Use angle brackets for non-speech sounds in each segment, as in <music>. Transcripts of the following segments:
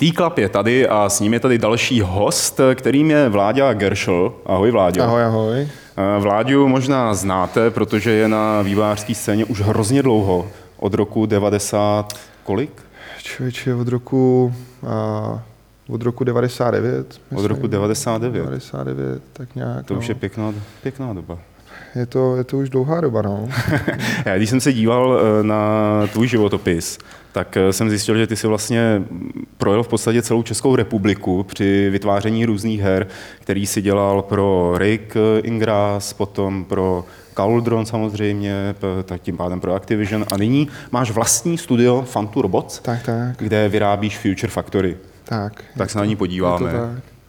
T-Club je tady a s ním je tady další host, kterým je Vláďa Gershel. Ahoj Vláďo. Ahoj, ahoj. Vláďu možná znáte, protože je na vývářské scéně už hrozně dlouho. Od roku 90 kolik? Člověče, od roku, a, od roku 99. Myslím. Od roku 99. 99, tak nějak. To no. už je pěkná, pěkná doba. Je to, je to už dlouhá doba, no. <laughs> Já, když jsem se díval eh, na tvůj životopis, tak eh, jsem zjistil, že ty si vlastně projel v podstatě celou Českou republiku při vytváření různých her, který si dělal pro Rick Ingrass, potom pro Cauldron samozřejmě, tak tím pádem pro Activision. A nyní máš vlastní studio Fantu Robots, tak, tak. kde vyrábíš Future Factory. Tak. Tak se na ní podíváme. Je to tak.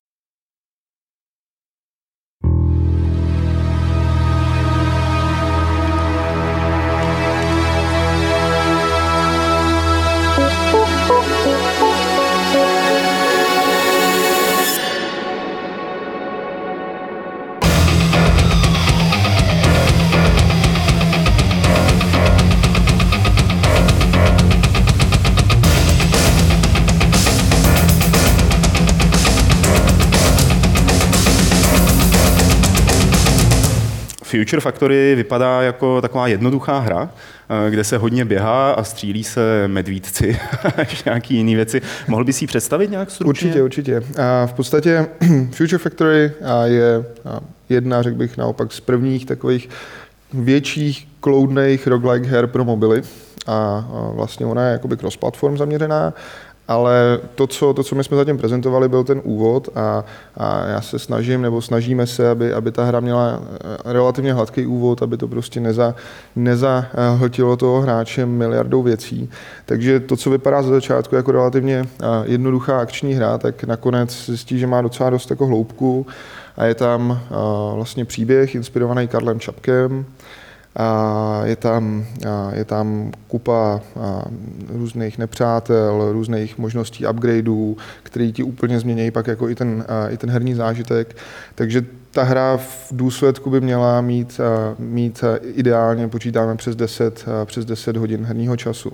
Future Factory vypadá jako taková jednoduchá hra, eh, kde se hodně běhá a střílí se medvídci <laughs> až nějaký jiné věci. Mohl bys si představit nějak stručně? Určitě, určitě. A v podstatě <clears throat> Future Factory je jedna, řekl bych naopak, z prvních takových větších kloudných roguelike her pro mobily. A vlastně ona je jakoby cross-platform zaměřená ale to co, to, co my jsme zatím prezentovali, byl ten úvod a, a já se snažím, nebo snažíme se, aby, aby ta hra měla eh, relativně hladký úvod, aby to prostě neza, nezahltilo toho hráče miliardou věcí. Takže to, co vypadá za začátku jako relativně eh, jednoduchá akční hra, tak nakonec zjistí, že má docela dost jako hloubku a je tam eh, vlastně příběh inspirovaný Karlem Čapkem, a je tam, je tam kupa různých nepřátel, různých možností upgradeů, které ti úplně změní pak jako i ten, i ten herní zážitek. Takže ta hra v důsledku by měla mít, mít ideálně, počítáme přes 10, přes 10 hodin herního času.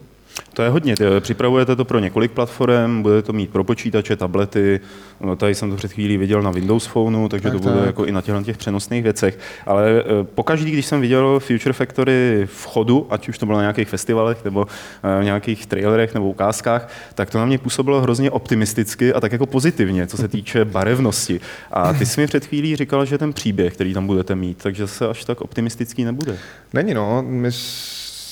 To je hodně. Připravujete to pro několik platform, budete to mít pro počítače, tablety. No, tady jsem to před chvílí viděl na Windows Phoneu, takže tak, to bude tak. jako i na těch, těch přenosných věcech. Ale eh, pokaždý, když jsem viděl Future Factory v chodu, ať už to bylo na nějakých festivalech nebo eh, v nějakých trailerech nebo ukázkách, tak to na mě působilo hrozně optimisticky a tak jako pozitivně, co se týče barevnosti. A ty jsi mi před chvílí říkal, že ten příběh, který tam budete mít, takže se až tak optimistický nebude. Není no, my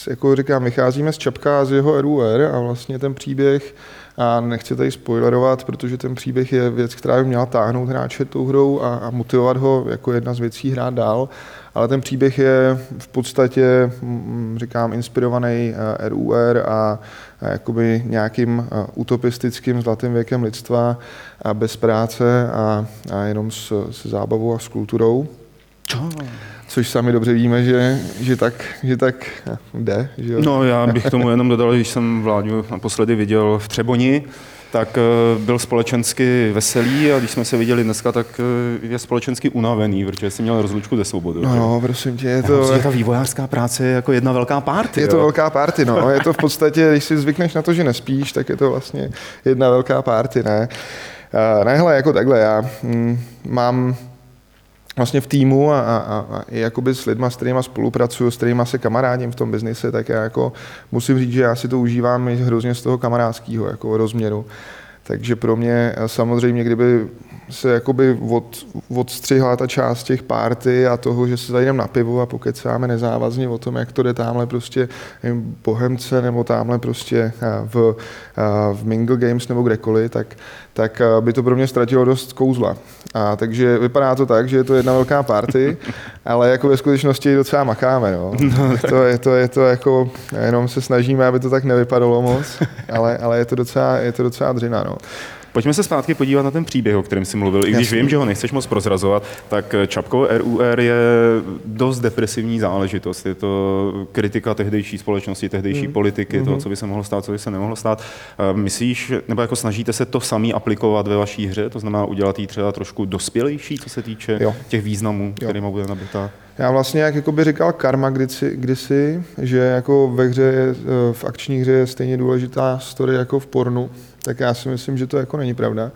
jako říkám, vycházíme z Čapka z jeho RUR a vlastně ten příběh, a nechci tady spoilerovat, protože ten příběh je věc, která by měla táhnout hráče tou hrou a, a motivovat ho jako jedna z věcí hrát dál, ale ten příběh je v podstatě, mm, říkám, inspirovaný RUR a, a jakoby nějakým utopistickým zlatým věkem lidstva a bez práce a, a jenom s, s zábavou a s kulturou. Což sami dobře víme, že, že, tak, že tak jde. Že jo? No já bych tomu jenom dodal, když jsem Vláďu naposledy viděl v Třeboni, tak eh, byl společensky veselý a když jsme se viděli dneska, tak eh, je společensky unavený, protože jsi měl rozlučku ze svobodou. No, no, prosím tě, je to... Myslím, ta vývojářská práce je jako jedna velká party. Je jo? to velká party, no. Je to v podstatě, když si zvykneš na to, že nespíš, tak je to vlastně jedna velká party, ne? Uh, ne, hele, jako takhle, já mm, mám vlastně v týmu a, a, a i jakoby s lidma, s kterými spolupracuju, s kterými se kamarádím v tom biznise, tak já jako musím říct, že já si to užívám hrozně z toho kamarádského jako rozměru. Takže pro mě samozřejmě, kdyby se jakoby od, odstřihla ta část těch párty a toho, že se zajdeme na pivo a pokecáme nezávazně o tom, jak to jde tamhle prostě v Bohemce nebo tamhle prostě v, v Mingle Games nebo kdekoliv, tak, tak eh, by to pro mě ztratilo dost kouzla. A takže vypadá to tak, že je to jedna velká party, <laughs> ale jako ve skutečnosti docela makáme. No. No, to, je, to, je to jako, jenom se snažíme, aby to tak nevypadalo moc, <laughs> ale, ale je to docela, je to docela dřina. No. Pojďme se zpátky podívat na ten příběh, o kterém jsi mluvil. I když Jasný. vím, že ho nechceš moc prozrazovat, tak Čapko RUR je dost depresivní záležitost. Je to kritika tehdejší společnosti, tehdejší mm. politiky, mm-hmm. toho, co by se mohlo stát, co by se nemohlo stát. Myslíš, nebo jako snažíte se to samý aplikovat ve vaší hře? To znamená udělat ji třeba trošku dospělejší, co se týče jo. těch významů, kterými bude nabitá? Já vlastně, jak jakoby říkal Karma kdysi, kdysi, že jako ve hře, v akční hře je stejně důležitá story jako v pornu, tak já si myslím, že to jako není pravda.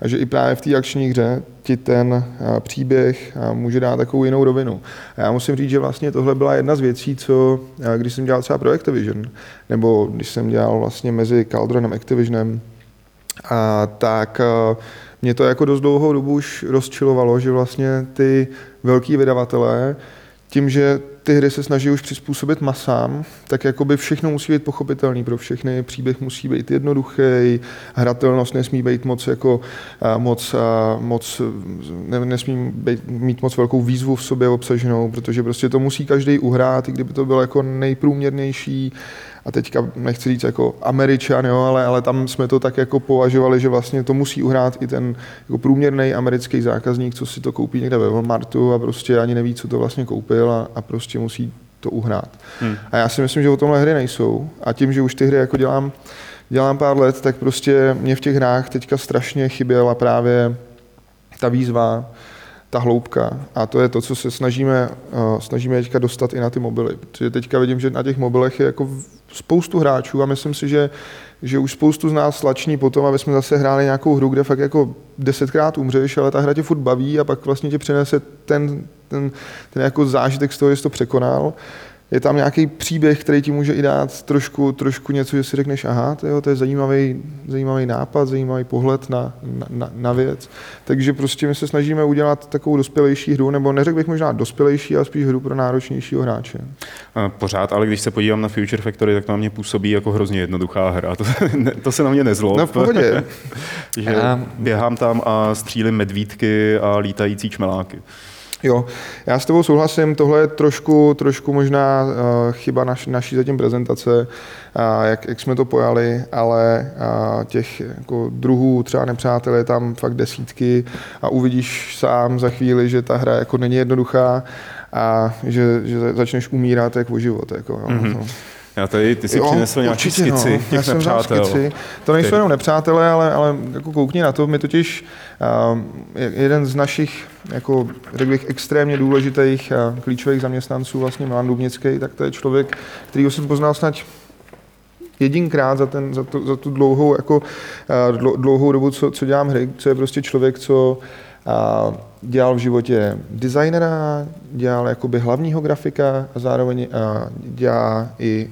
A že i právě v té akční hře ti ten příběh může dát takovou jinou rovinu. A já musím říct, že vlastně tohle byla jedna z věcí, co když jsem dělal třeba pro Activision, nebo když jsem dělal vlastně mezi Caldronem a Activisionem, a tak mě to jako dost dlouhou dobu už rozčilovalo, že vlastně ty velký vydavatelé tím, že ty hry se snaží už přizpůsobit masám, tak jakoby všechno musí být pochopitelný pro všechny, příběh musí být jednoduchý, hratelnost nesmí být moc jako moc, moc ne, nesmí být, mít moc velkou výzvu v sobě obsaženou, protože prostě to musí každý uhrát, i kdyby to bylo jako nejprůměrnější a teďka nechci říct jako američan, jo, ale, ale tam jsme to tak jako považovali, že vlastně to musí uhrát i ten jako průměrný americký zákazník, co si to koupí někde ve Walmartu a prostě ani neví, co to vlastně koupil a, a prostě musí to uhrát. Hmm. A já si myslím, že o tomhle hry nejsou a tím, že už ty hry jako dělám, dělám pár let, tak prostě mě v těch hrách teďka strašně chyběla právě ta výzva, ta hloubka. A to je to, co se snažíme, uh, snažíme teďka dostat i na ty mobily. Protože teďka vidím, že na těch mobilech je jako spoustu hráčů a myslím si, že, že už spoustu z nás slační potom, aby jsme zase hráli nějakou hru, kde fakt jako desetkrát umřeš, ale ta hra tě furt baví a pak vlastně tě přinese ten, ten, ten jako zážitek z toho, jsi to překonal je tam nějaký příběh, který ti může i dát trošku, trošku něco, že si řekneš, aha, to je, to je zajímavý, zajímavý nápad, zajímavý pohled na, na, na věc. Takže prostě my se snažíme udělat takovou dospělejší hru, nebo neřekl bych možná dospělejší, ale spíš hru pro náročnějšího hráče. Pořád, ale když se podívám na Future Factory, tak to na mě působí jako hrozně jednoduchá hra. To, <laughs> to se na mě nezlob. No v pohodě. <laughs> že běhám tam a střílím medvídky a lítající čmeláky. Jo, já s tebou souhlasím, tohle je trošku, trošku možná uh, chyba naš, naší zatím prezentace, uh, jak, jak jsme to pojali, ale uh, těch jako druhů třeba nepřátel je tam fakt desítky a uvidíš sám za chvíli, že ta hra jako není jednoduchá a že, že začneš umírat jak o život. Jako, jo, mm-hmm. Já tady, ty si jo, přinesl nějaký skici no. těch Já jsem nepřátel. Skici. To nejsou jenom nepřátelé, ale, ale jako koukni na to, my totiž uh, jeden z našich, jako řekl bych, extrémně důležitých uh, klíčových zaměstnanců, vlastně Milan Dubnický, tak to je člověk, který jsem poznal snad jedinkrát za, ten, za, tu, za tu dlouhou, jako, uh, dlouhou dobu, co, co dělám hry, co je prostě člověk, co uh, dělal v životě designera, dělal jakoby hlavního grafika a zároveň dělá i,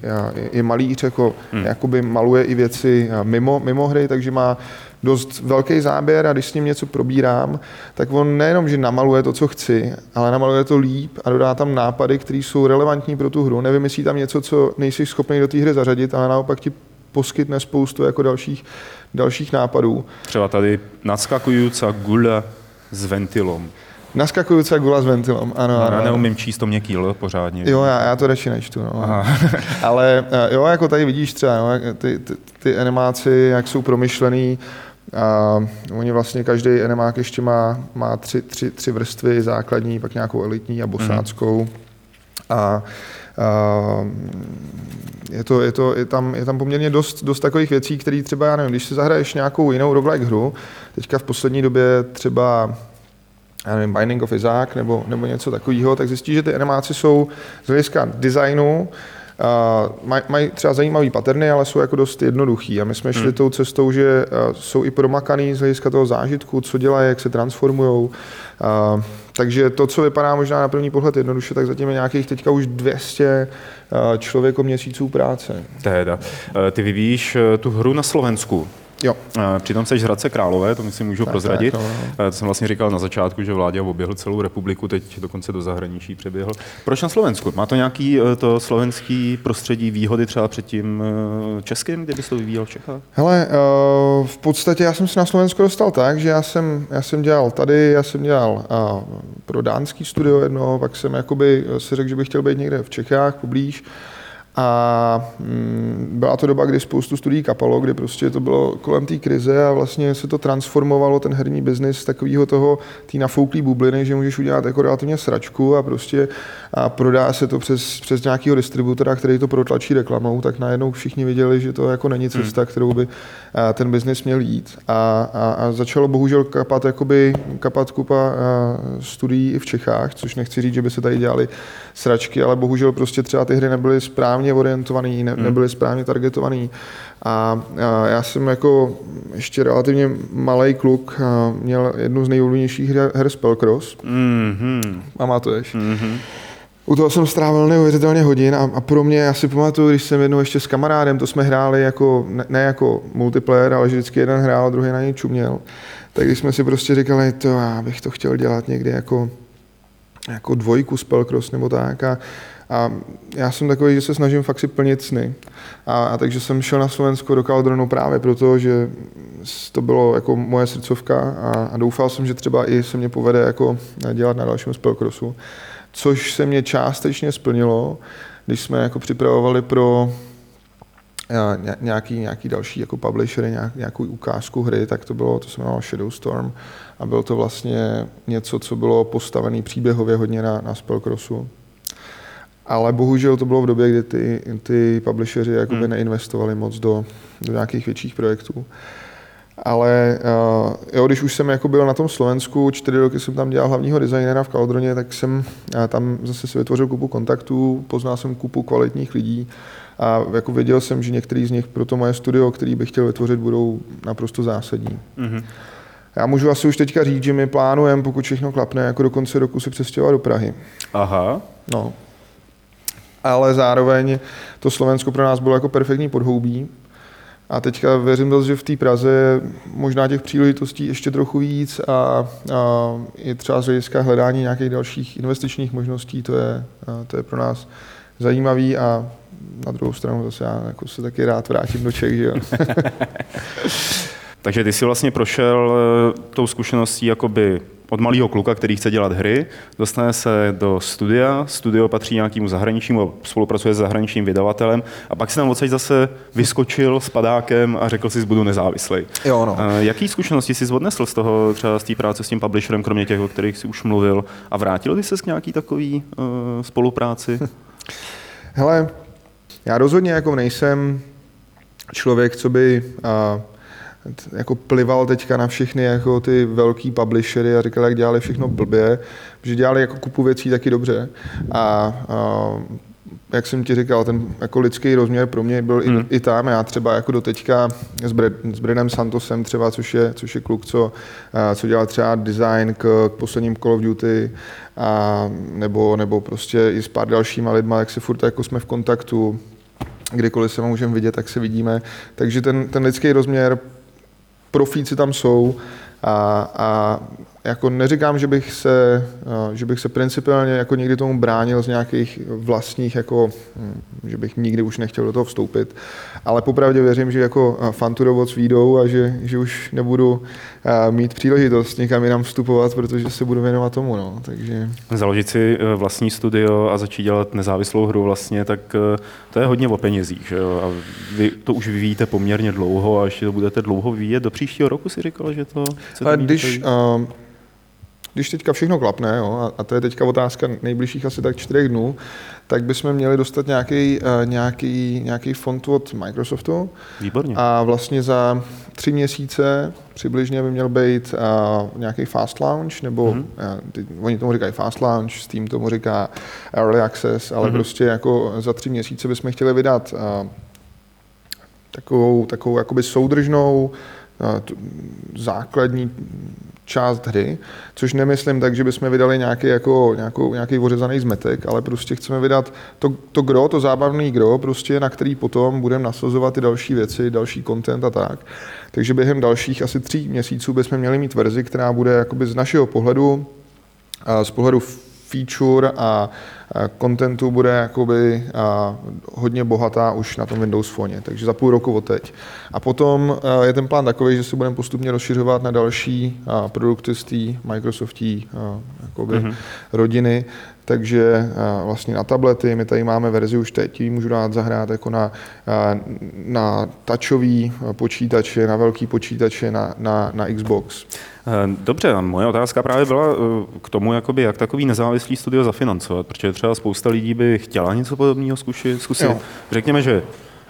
i malíř, jako, hmm. jakoby maluje i věci mimo, mimo hry, takže má dost velký záběr a když s ním něco probírám, tak on nejenom, že namaluje to, co chci, ale namaluje to líp a dodá tam nápady, které jsou relevantní pro tu hru. Nevymyslí tam něco, co nejsi schopný do té hry zařadit, ale naopak ti poskytne spoustu jako dalších, dalších nápadů. Třeba tady nadskakující gula s ventilom. Naskakující gula s ventilem, ano, no, ano. Já neumím číst to měkký L pořádně. Jo, já, já to radši nečtu, no. Ale eh, jo, jako tady vidíš třeba, no, ty, ty, ty animáci, jak jsou promyšlený, a oni vlastně každý animák ještě má, má tři, tři, tři vrstvy základní, pak nějakou elitní a bosáckou. Mm. A, a je, to, je, to, je, tam, je tam poměrně dost, dost takových věcí, které třeba, já nevím, když si zahraješ nějakou jinou roguelike hru, teďka v poslední době třeba já nevím, Binding of Isaac nebo, nebo něco takového, tak zjistíš, že ty animáce jsou z hlediska designu mají maj třeba zajímavý paterny, ale jsou jako dost jednoduchý. A my jsme šli hmm. tou cestou, že uh, jsou i promakaný z hlediska toho zážitku, co dělají, jak se transformují. Uh, takže to, co vypadá možná na první pohled jednoduše, tak zatím je nějakých teďka už 200 uh, člověko měsíců práce. Teda. Ty vyvíjíš tu hru na Slovensku. Jo. Přitom seš Hradce Králové, to si můžu tak, prozradit. Tak, no. To jsem vlastně říkal na začátku, že vládě oběhl celou republiku, teď dokonce do zahraničí přeběhl. Proč na Slovensku? Má to nějaký eh, to slovenský prostředí výhody třeba před tím eh, českým, kde bys to vyvíjel v Čechách? Hele, eh, v podstatě já jsem se na Slovensku dostal tak, že já jsem, já jsem dělal tady, já jsem dělal pro dánský studio jedno, pak jsem jakoby si řekl, že bych chtěl být někde v Čechách poblíž A mm, byla to doba, kdy spoustu studií kapalo, kdy prostě to bylo kolem té krize a vlastně se to transformovalo, ten herní biznis, z takového toho, té nafouklý bubliny, že můžeš udělat jako relativně sračku a prostě a prodá se to přes, přes nějakého distributora, který to protlačí reklamou, tak najednou všichni viděli, že to jako není cesta, hmm. kterou by ten biznis měl jít. A, a, a začalo bohužel kapat, jakoby, kapat kupa studií i v Čechách, což nechci říct, že by se tady dělali sračky, ale bohužel prostě třeba ty hry nebyly správně orientovaný, ne, hmm. nebyly správně targetovaný. A, a já jsem jako ještě relativně malý kluk měl jednu z nejoblíbenějších her, her Spellcross. Mm-hmm. Pamatuješ? Mm-hmm. U toho jsem strávil neuvěřitelně hodin a, a pro mě, já si pamatuju, když jsem jednou ještě s kamarádem, to jsme hráli jako, ne, ne jako multiplayer, ale že vždycky jeden hrál, druhý na něj čuměl, tak když jsme si prostě říkali, to já bych to chtěl dělat někdy jako, jako dvojku spellcross nebo tak a, a já jsem takový, že se snažím fakt si plnit sny. A, a takže jsem šel na Slovensko do Kaldronu právě proto, že to bylo jako moje srdcovka a, a doufal jsem, že třeba i se mě povede jako dělat na dalším spellcrossu což se mě částečně splnilo, když jsme jako připravovali pro eh, nějaký, nějaký další jako publishery, nějakou ukázku hry, tak to bylo, to se jmenovalo Shadowstorm a bylo to vlastně něco, co bylo postavené příběhově hodně na, na Spellcrossu. Ale bohužel to bylo v době, kdy ty, ty publisheři jakoby hmm. neinvestovali moc do, do nějakých větších projektů. Ale uh, jo, když už jsem jako byl na tom Slovensku, čtyři roky jsem tam dělal hlavního designéra v Kaldroně, tak jsem uh, tam zase si vytvořil kupu kontaktů, poznal jsem kupu kvalitních lidí a jako věděl jsem, že některý z nich pro to moje studio, který bych chtěl vytvořit, budou naprosto zásadní. Mm-hmm. Já můžu asi už teďka říct, že my plánujeme, pokud všechno klapne, jako do konce roku se přestěhovat do Prahy. Aha. No. Ale zároveň to Slovensko pro nás bylo jako perfektní podhoubí, a teďka věřím že v té Praze možná těch příležitostí ještě trochu víc a, a i třeba z hlediska hledání nějakých dalších investičních možností, to je, to je pro nás zajímavý a na druhou stranu zase já jako se taky rád vrátím do Čech, že jo. <laughs> Takže ty jsi vlastně prošel eh, tou zkušeností jakoby od malého kluka, který chce dělat hry, dostane se do studia, studio patří nějakému zahraničnímu, spolupracuje s zahraničním vydavatelem a pak si tam odsaď zase vyskočil s padákem a řekl si, budu nezávislý. Jo, no. Jaký zkušenosti jsi odnesl z toho, třeba z té práce s tím publisherem, kromě těch, o kterých jsi už mluvil, a vrátil jsi se k nějaký takový uh, spolupráci? <laughs> Hele, já rozhodně jako nejsem člověk, co by uh, jako plival teďka na všechny jako ty velký publishery a říkal, jak dělali všechno blbě, že dělali jako kupu věcí taky dobře. A, a jak jsem ti říkal, ten jako lidský rozměr pro mě byl hmm. i, i tam. Já třeba jako do teďka s, Brad, s Bradem Santosem třeba, což je, což je kluk, co, co dělal třeba design k, k posledním Call of Duty, a, nebo, nebo prostě i s pár dalšíma lidma, jak se furt jako jsme v kontaktu, kdykoliv se můžeme vidět, tak se vidíme. Takže ten, ten lidský rozměr profíci tam jsou a, a jako neříkám, že bych se, eh, že bych se principiálně jako někdy tomu bránil z nějakých vlastních, jako, hm, že bych nikdy už nechtěl do toho vstoupit, ale popravdě věřím, že jako eh, fanturovoc výjdou a že, že už nebudu eh, mít příležitost někam jinam vstupovat, protože se budu věnovat tomu. No. Takže... Založit si vlastní studio a začít dělat nezávislou hru vlastně, tak to je hodně o penězích. Že jo? A vy to už vyvíjíte poměrně dlouho a ještě to budete dlouho vyvíjet. Do příštího roku si říkal, že to chcete Když, když teďka všechno klapne, jo, a to je teďka otázka nejbližších asi tak čtyřech dnů, tak bychom měli dostat nějaký, uh, nějaký, nějaký fond od Microsoftu. Výborně. A vlastně za tři měsíce přibližně by měl být uh, nějaký fast launch, nebo mm-hmm. uh, ty, oni tomu říkají fast launch, Steam tomu říká early access, ale mm-hmm. prostě jako za tři měsíce bychom chtěli vydat takovou, takovou jakoby soudržnou základní část hry, což nemyslím tak, že bychom vydali nějaký, jako, nějakou, nějaký ořezaný zmetek, ale prostě chceme vydat to, to gro, to zábavný gro, prostě na který potom budeme nasazovat ty další věci, další content a tak. Takže během dalších asi tří měsíců bychom měli mít verzi, která bude jakoby z našeho pohledu, z pohledu feature a contentu bude jakoby hodně bohatá už na tom Windows Phone, takže za půl roku od teď. A potom je ten plán takový, že se budeme postupně rozšiřovat na další produkty z té Microsoftí jakoby mm-hmm. rodiny. Takže vlastně na tablety, my tady máme verzi už teď, ji můžu dát zahrát jako na, na touchový počítače, na velký počítače, na, na, na Xbox. Eh, dobře, a moje otázka právě byla eh, k tomu, jakoby, jak takový nezávislý studio zafinancovat, protože třeba spousta lidí by chtěla něco podobného zkusit. zkusit. Řekněme, že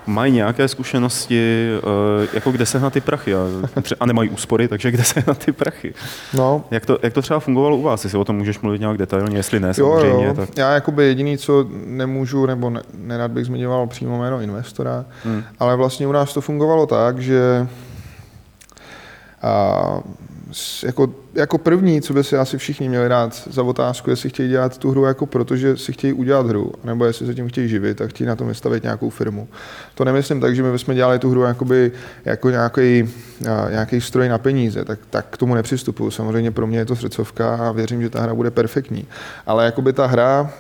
mají nějaké zkušenosti, eh, jako kde se na ty prachy a, a nemají úspory, takže kde se na ty prachy. No. Jak, to, jak to třeba fungovalo u vás, jestli o tom můžeš mluvit nějak detailně, jestli ne, samozřejmě. Jo, jo. Tak... Já jakoby jediný, co nemůžu, nebo ne, nerad bych zmiňoval přímo jméno investora, hmm. ale vlastně u nás to fungovalo tak, že a jako, jako první, co by si asi všichni měli dát za otázku, jestli chtějí dělat tu hru jako proto, že si chtějí udělat hru, nebo jestli se tím chtějí živit a chtějí na tom vystavit nějakou firmu. To nemyslím tak, že my bychom dělali tu hru jakoby, jako nějaký, nějaký stroj na peníze, tak, tak k tomu nepřistupuju. Samozřejmě pro mě je to srdcovka a věřím, že ta hra bude perfektní. Ale jakoby ta hra,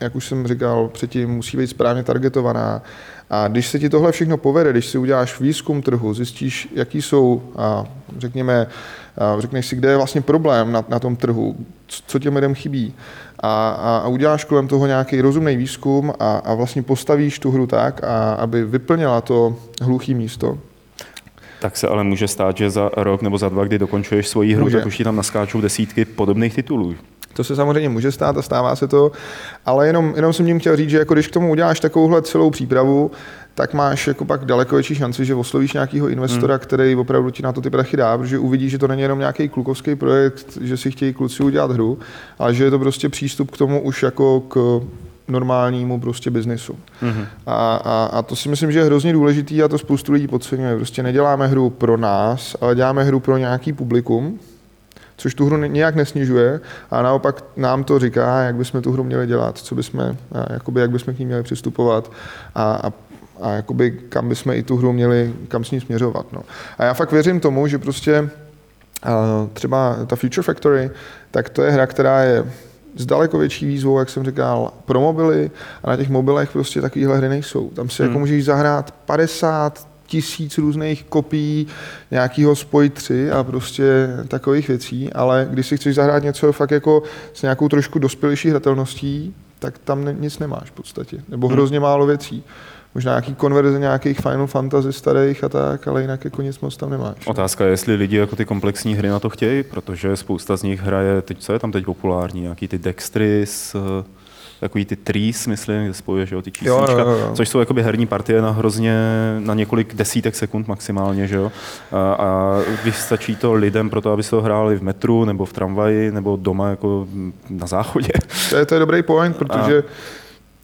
jak už jsem říkal předtím, musí být správně targetovaná, a když se ti tohle všechno povede, když si uděláš výzkum trhu, zjistíš, jaký jsou, a řekněme, a řekneš si, kde je vlastně problém na, na tom trhu, co těm lidem chybí, a, a, a uděláš kolem toho nějaký rozumný výzkum a, a vlastně postavíš tu hru tak, a, aby vyplnila to hluchý místo, tak se ale může stát, že za rok nebo za dva, kdy dokončuješ svoji hru, může. tak už ti tam naskáčou desítky podobných titulů. To se samozřejmě může stát a stává se to, ale jenom, jenom jsem tím chtěl říct, že jako když k tomu uděláš takovouhle celou přípravu, tak máš jako pak daleko větší šanci, že oslovíš nějakého investora, hmm. který opravdu ti na to ty prachy dá, protože uvidí, že to není jenom nějaký klukovský projekt, že si chtějí kluci udělat hru, ale že je to prostě přístup k tomu už jako k normálnímu prostě biznisu. Mm-hmm. A, a, a to si myslím, že je hrozně důležitý a to spoustu lidí podceňuje. Prostě neděláme hru pro nás, ale děláme hru pro nějaký publikum, což tu hru nějak nesnižuje a naopak nám to říká, jak bychom tu hru měli dělat, co bychom, jakoby, jak bychom k ní měli přistupovat a, a a jakoby kam bychom i tu hru měli, kam s ní směřovat. No. A já fakt věřím tomu, že prostě třeba ta Future Factory, tak to je hra, která je s daleko větší výzvou, jak jsem říkal, pro mobily a na těch mobilech prostě takovéhle hry nejsou. Tam si jako hmm. jako můžeš zahrát 50 tisíc různých kopií nějakého Spoj 3 a prostě takových věcí, ale když si chceš zahrát něco fakt jako s nějakou trošku dospělejší hratelností, tak tam ne, nic nemáš v podstatě, nebo hmm. hrozně málo věcí. Možná nějaký konverze nějakých Final Fantasy starých a tak, ale jinak jako nic moc tam nemáš. Otázka je, jestli lidi jako ty komplexní hry na to chtějí, protože spousta z nich hraje, teď co je tam teď populární, nějaký ty Dextris, takový ty trees, myslím, kde spojuješ jo, ty číslička, jo, jo, jo. což jsou jakoby herní partie na hrozně, na několik desítek sekund maximálně, že jo. A, a když stačí to lidem pro to, aby se to hráli v metru, nebo v tramvaji, nebo doma jako na záchodě. To je, to je dobrý point, protože a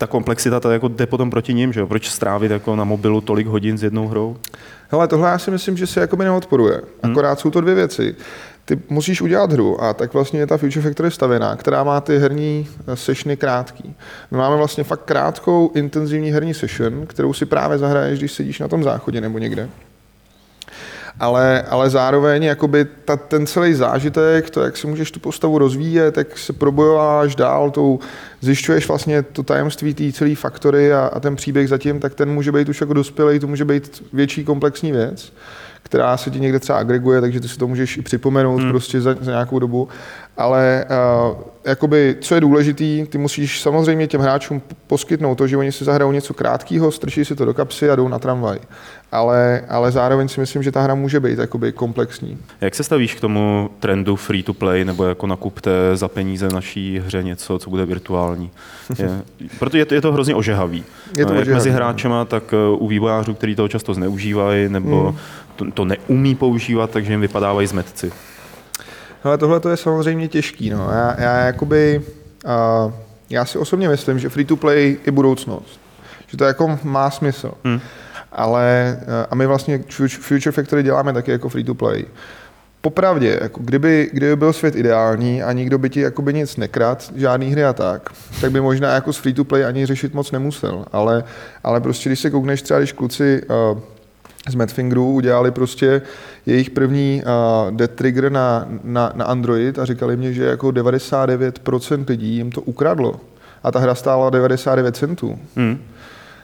ta komplexita ta jako jde potom proti ním, že jo? Proč strávit jako na mobilu tolik hodin s jednou hrou? Hele, tohle já si myslím, že se jako by neodporuje. Hmm. Akorát hmm. jsou to dvě věci ty musíš udělat hru a tak vlastně je ta Future Factory stavěná, která má ty herní eh, sessiony krátký. My máme vlastně fakt krátkou, intenzivní herní session, kterou si právě zahraješ, když sedíš na tom záchodě nebo někde ale, ale zároveň jakoby ta, ten celý zážitek, to, jak si můžeš tu postavu rozvíjet, jak se probojováš dál, tou, zjišťuješ vlastně to tajemství té celé faktory a, a ten příběh zatím, tak ten může být už jako dospělý, to může být větší komplexní věc která se ti někde třeba agreguje, takže ty si to můžeš i připomenout hmm. prostě za, za nějakou dobu. Ale uh, jakoby, co je důležitý, ty musíš samozřejmě těm hráčům poskytnout to, že oni si zahrajou něco krátkého, strčí si to do kapsy a jdou na tramvaj. Ale, ale zároveň si myslím, že ta hra může být jakoby komplexní. Jak se stavíš k tomu trendu free to play, nebo jako nakupte za peníze v naší hře něco, co bude virtuální? Je, <laughs> protože je to, je to hrozně ožehavý. Je to Jak ožehavý, mezi no. hráčema, tak eh, u vývojářů, kteří toho často zneužívají, nebo hmm. To, to neumí používat, takže jim vypadávají zmetci. Ale tohle to je samozřejmě těžký. No. Já, já, jakoby, uh, já si osobně myslím, že free to play je budoucnost. Že to jako má smysl. Hmm. Ale uh, a my vlastně Future Factory děláme taky jako free to play. Popravdě, jako kdyby, kdyby byl svět ideální a nikdo by ti jakoby nic nekrad, žádný hry a tak, tak by možná jako s free to play ani řešit moc nemusel. Ale, ale prostě když se koukneš třeba, když kluci uh, z Madfingeru udělali prostě jejich první uh, Dead Trigger na, na, na Android a říkali mě, že jako 99% lidí jim to ukradlo. A ta hra stála 99 centů. Hmm.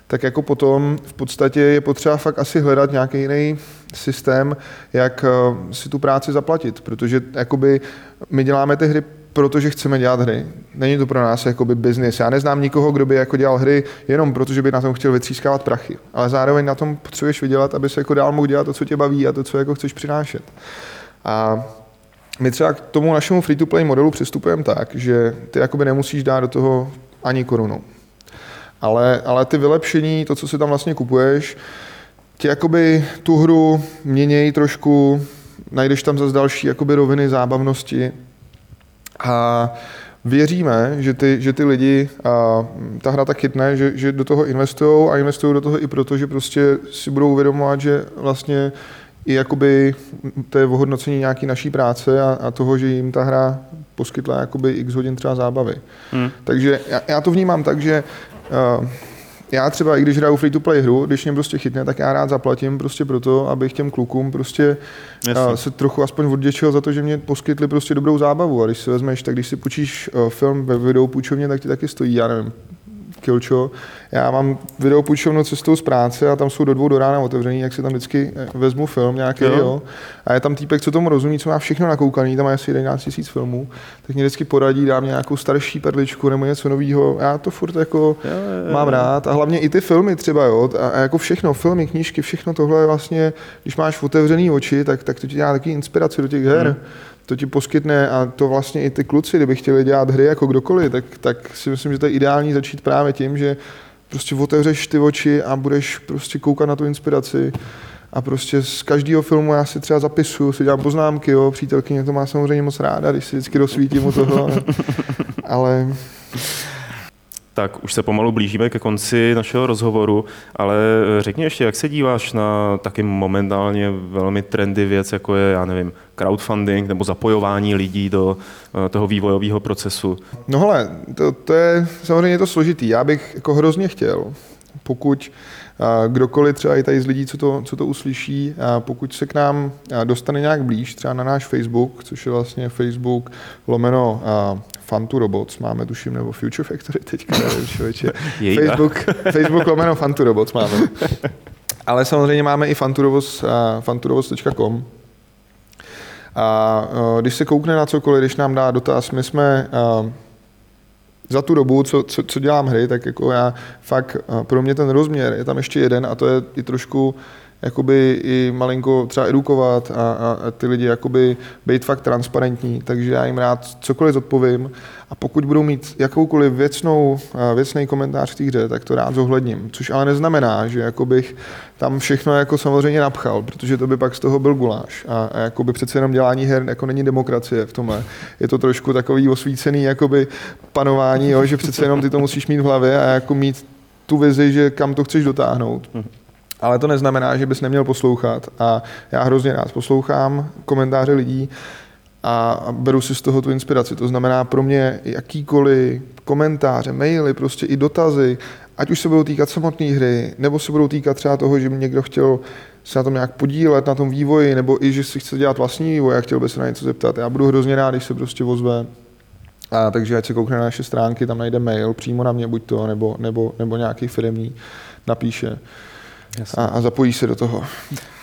Tak jako potom v podstatě je potřeba fakt asi hledat nějaký jiný systém, jak uh, si tu práci zaplatit, protože jakoby my děláme ty hry protože chceme dělat hry. Není to pro nás jakoby business. Já neznám nikoho, kdo by jako dělal hry jenom protože by na tom chtěl vytřískávat prachy. Ale zároveň na tom potřebuješ vydělat, aby se jako dál mohl dělat to, co tě baví a to, co jako chceš přinášet. A my třeba k tomu našemu free-to-play modelu přistupujeme tak, že ty jakoby nemusíš dát do toho ani korunu. Ale, ale ty vylepšení, to, co si tam vlastně kupuješ, ti jakoby tu hru měnějí trošku, najdeš tam zase další jakoby roviny zábavnosti a věříme, že ty, že ty lidi, a ta hra tak chytne, že, že do toho investují a investují do toho i proto, že prostě si budou uvědomovat, že vlastně i jakoby to je ohodnocení nějaký naší práce a, a toho, že jim ta hra poskytla jakoby x hodin třeba zábavy. Hmm. Takže já, já to vnímám tak, že uh, já třeba, i když hraju free-to-play hru, když mě prostě chytne, tak já rád zaplatím prostě proto, abych těm klukům prostě uh, se trochu aspoň odděčil za to, že mě poskytli prostě dobrou zábavu. A když si vezmeš, tak když si půjčíš uh, film ve videu půjčovně, tak ti taky stojí, já nevím, Kilčo. Já mám video půjčovnu cestou z práce a tam jsou do dvou do rána otevřený, jak si tam vždycky eh, vezmu film nějaký, jo. jo. A je tam týpek, co tomu rozumí, co má všechno nakoukaný, tam má asi 11 tisíc filmů, tak mě vždycky poradí, dám nějakou starší perličku nebo něco nového. Já to furt jako jo, jo, jo. mám rád. A hlavně i ty filmy třeba, jo. A, a jako všechno, filmy, knížky, všechno tohle je vlastně, když máš otevřený oči, tak, tak to ti dá taky inspiraci do těch her. Hmm to ti poskytne a to vlastně i ty kluci, kdyby chtěli dělat hry jako kdokoliv, tak, tak si myslím, že to je ideální začít právě tím, že prostě otevřeš ty oči a budeš prostě koukat na tu inspiraci. A prostě z každého filmu já si třeba zapisuju, si dělám poznámky, jo, přítelkyně to má samozřejmě moc ráda, když si vždycky rozsvítím u toho, ale <laughs> tak už se pomalu blížíme ke konci našeho rozhovoru, ale řekni ještě, jak se díváš na taky momentálně velmi trendy věc, jako je, já nevím, crowdfunding nebo zapojování lidí do eh, toho vývojového procesu? No hele, to, to je samozřejmě to složitý. Já bych jako hrozně chtěl, pokud kdokoliv třeba i tady z lidí, co to, co to uslyší, pokud se k nám dostane nějak blíž, třeba na náš Facebook, což je vlastně Facebook lomeno Fantu Robots, máme tuším, nebo Future Factory teďka, nevím, člověče. <laughs> Facebook, Facebook lomeno Fantu Robots máme. <laughs> Ale samozřejmě máme i fanturobots.com, a když se koukne na cokoliv, když nám dá dotaz, my jsme za tu dobu, co, co, co dělám hry, tak jako já fakt, pro mě ten rozměr je tam ještě jeden a to je i trošku jakoby i malinko třeba edukovat a, a, a ty lidi jakoby být fakt transparentní, takže já jim rád cokoliv zodpovím. A pokud budou mít jakoukoliv věcnou, věcný komentář k té hře, tak to rád zohledním, což ale neznamená, že bych tam všechno jako samozřejmě napchal, protože to by pak z toho byl guláš. A, a jakoby přece jenom dělání her jako není demokracie v tomhle. Je to trošku takový osvícený jakoby panování, jo, že přece jenom ty to musíš mít v hlavě a jako mít tu vizi, že kam to chceš dotáhnout. Ale to neznamená, že bys neměl poslouchat a já hrozně rád poslouchám komentáře lidí a beru si z toho tu inspiraci. To znamená pro mě jakýkoliv komentáře, maily, prostě i dotazy, ať už se budou týkat samotné hry, nebo se budou týkat třeba toho, že by někdo chtěl se na tom nějak podílet, na tom vývoji, nebo i, že si chce dělat vlastní vývoj a chtěl by se na něco zeptat. Já budu hrozně rád, když se prostě ozve. A, takže ať se koukne na naše stránky, tam najde mail přímo na mě, buď to, nebo, nebo, nebo nějaký firmní napíše a, a zapojí se do toho.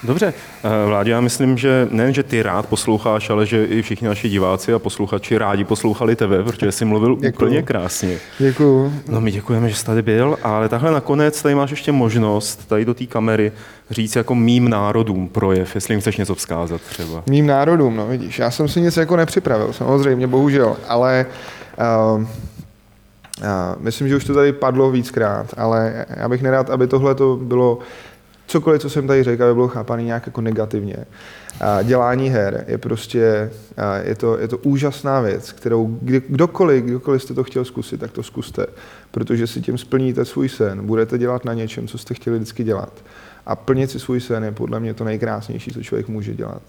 Dobře, eh, Vládě, já myslím, že nejen, že ty rád posloucháš, ale že i všichni naši diváci a posluchači rádi poslouchali tebe, protože jsi mluvil Děkuju. úplně krásně. Děkuju. No my děkujeme, že jsi tady byl, ale takhle nakonec tady máš ještě možnost tady do té kamery říct jako mým národům projev, jestli jim chceš něco vzkázat třeba. Mým národům, no vidíš, já jsem si nic jako nepřipravil, samozřejmě, bohužel, ale uh, Myslím, že už to tady padlo víckrát, ale já bych nerad, aby tohle to bylo cokoliv, co jsem tady řekl, aby bylo chápané nějak jako negativně. Dělání her je prostě, je to, je to úžasná věc, kterou kdy, kdokoliv, kdokoliv jste to chtěl zkusit, tak to zkuste, protože si tím splníte svůj sen, budete dělat na něčem, co jste chtěli vždycky dělat. A plnit si svůj sen je podle mě to nejkrásnější, co člověk může dělat.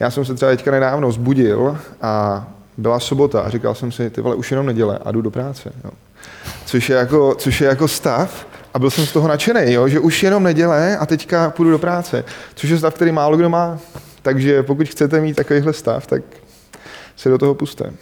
Já jsem se třeba teďka nedávno zbudil a byla sobota a říkal jsem si, ty vole, už jenom neděle a jdu do práce. Jo. Což, je jako, což je jako stav, a byl jsem z toho nadšený, jo, že už jenom neděle a teďka půjdu do práce. Což je stav, který málo kdo má. Takže pokud chcete mít takovýhle stav, tak se do toho puste.